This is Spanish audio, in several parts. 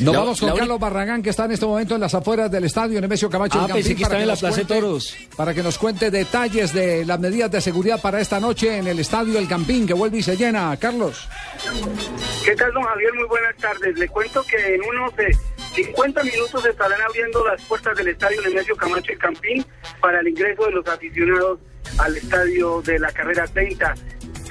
Nos La- vamos con la Carlos Barragán, que está en este momento en las afueras del estadio Nemesio Camacho. Ah, el pensé Campín, que para en la Plaza de cuente- Toros. Para que nos cuente detalles de las medidas de seguridad para esta noche en el estadio El Campín, que vuelve y se llena. Carlos. ¿Qué tal, don Javier? Muy buenas tardes. Le cuento que en unos eh, 50 minutos estarán abriendo las puertas del estadio Nemesio Camacho y Campín para el ingreso de los aficionados al estadio de la carrera 30.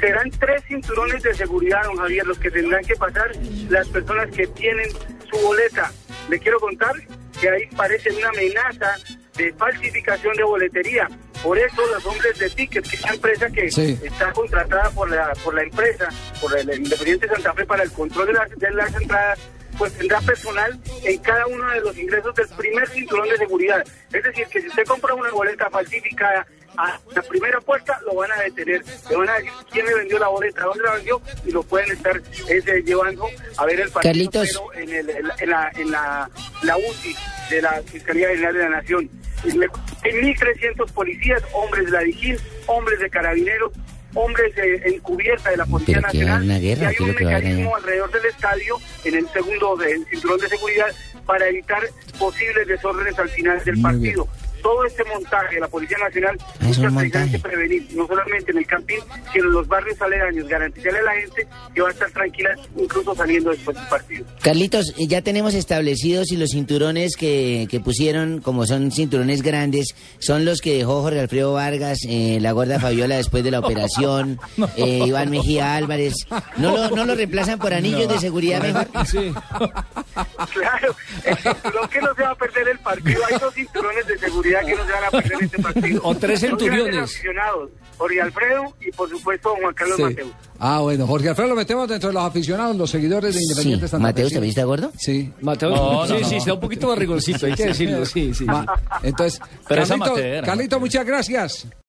Serán tres cinturones de seguridad, don Javier, los que tendrán que pasar las personas que tienen su boleta. Le quiero contar que ahí parece una amenaza de falsificación de boletería. Por eso los hombres de Ticket, que es una empresa que Sí. está contratada por la, por la empresa, por el Independiente Santa Fe para el control de las, de las entradas, pues tendrá personal en cada uno de los ingresos del primer cinturón de seguridad. Es decir, que si usted compra una boleta falsificada a la primera puerta, lo van a detener. Le van a decir quién le vendió la boleta, dónde la vendió, y lo pueden estar ese, llevando a ver el partido Carlitos. pero en, el- en la, en, la, en la- la UCI de la Fiscalía General de la Nación. Y le- Hay 1.300 policías, hombres de la Vigil, hombres de carabineros, hombres eh, en cubierta de la Policía Pero Nacional. una guerra, y hay ¿qué es un mecanismo alrededor del estadio, en el segundo del cinturón de seguridad, para evitar posibles desórdenes al final del Muy bien. Todo este montaje de la Policía Nacional es un montaje. prevenir, no solamente en el campín, sino en los barrios aledaños, garantizarle a la gente que va a estar tranquila incluso saliendo después del partido. Carlitos, ya tenemos establecidos si los cinturones que, que pusieron, como son cinturones grandes, son los que dejó Jorge Alfredo Vargas, eh, la gorda Fabiola después de la operación, eh, Iván Mejía Álvarez. ¿No lo, no lo reemplazan por anillos de seguridad mejor? Sí. Claro, el cinturón que no se va a perder el partido. Hay dos cinturones de seguridad que no se van a perder este partido. O tres aficionados, Jorge Alfredo y por supuesto Juan Carlos Sí. Mateus. Ah, bueno, Jorge Alfredo lo metemos dentro de los aficionados, los seguidores de. Independiente Santa Fe. ¿Mateus ¿sí? también está gordo? Sí. Mateo, No, no, sí, no. sí, está un poquito barrigoncito, hay que decirlo, sí, sí. Ma- Entonces, Pero Carlito, Carlito, muchas gracias.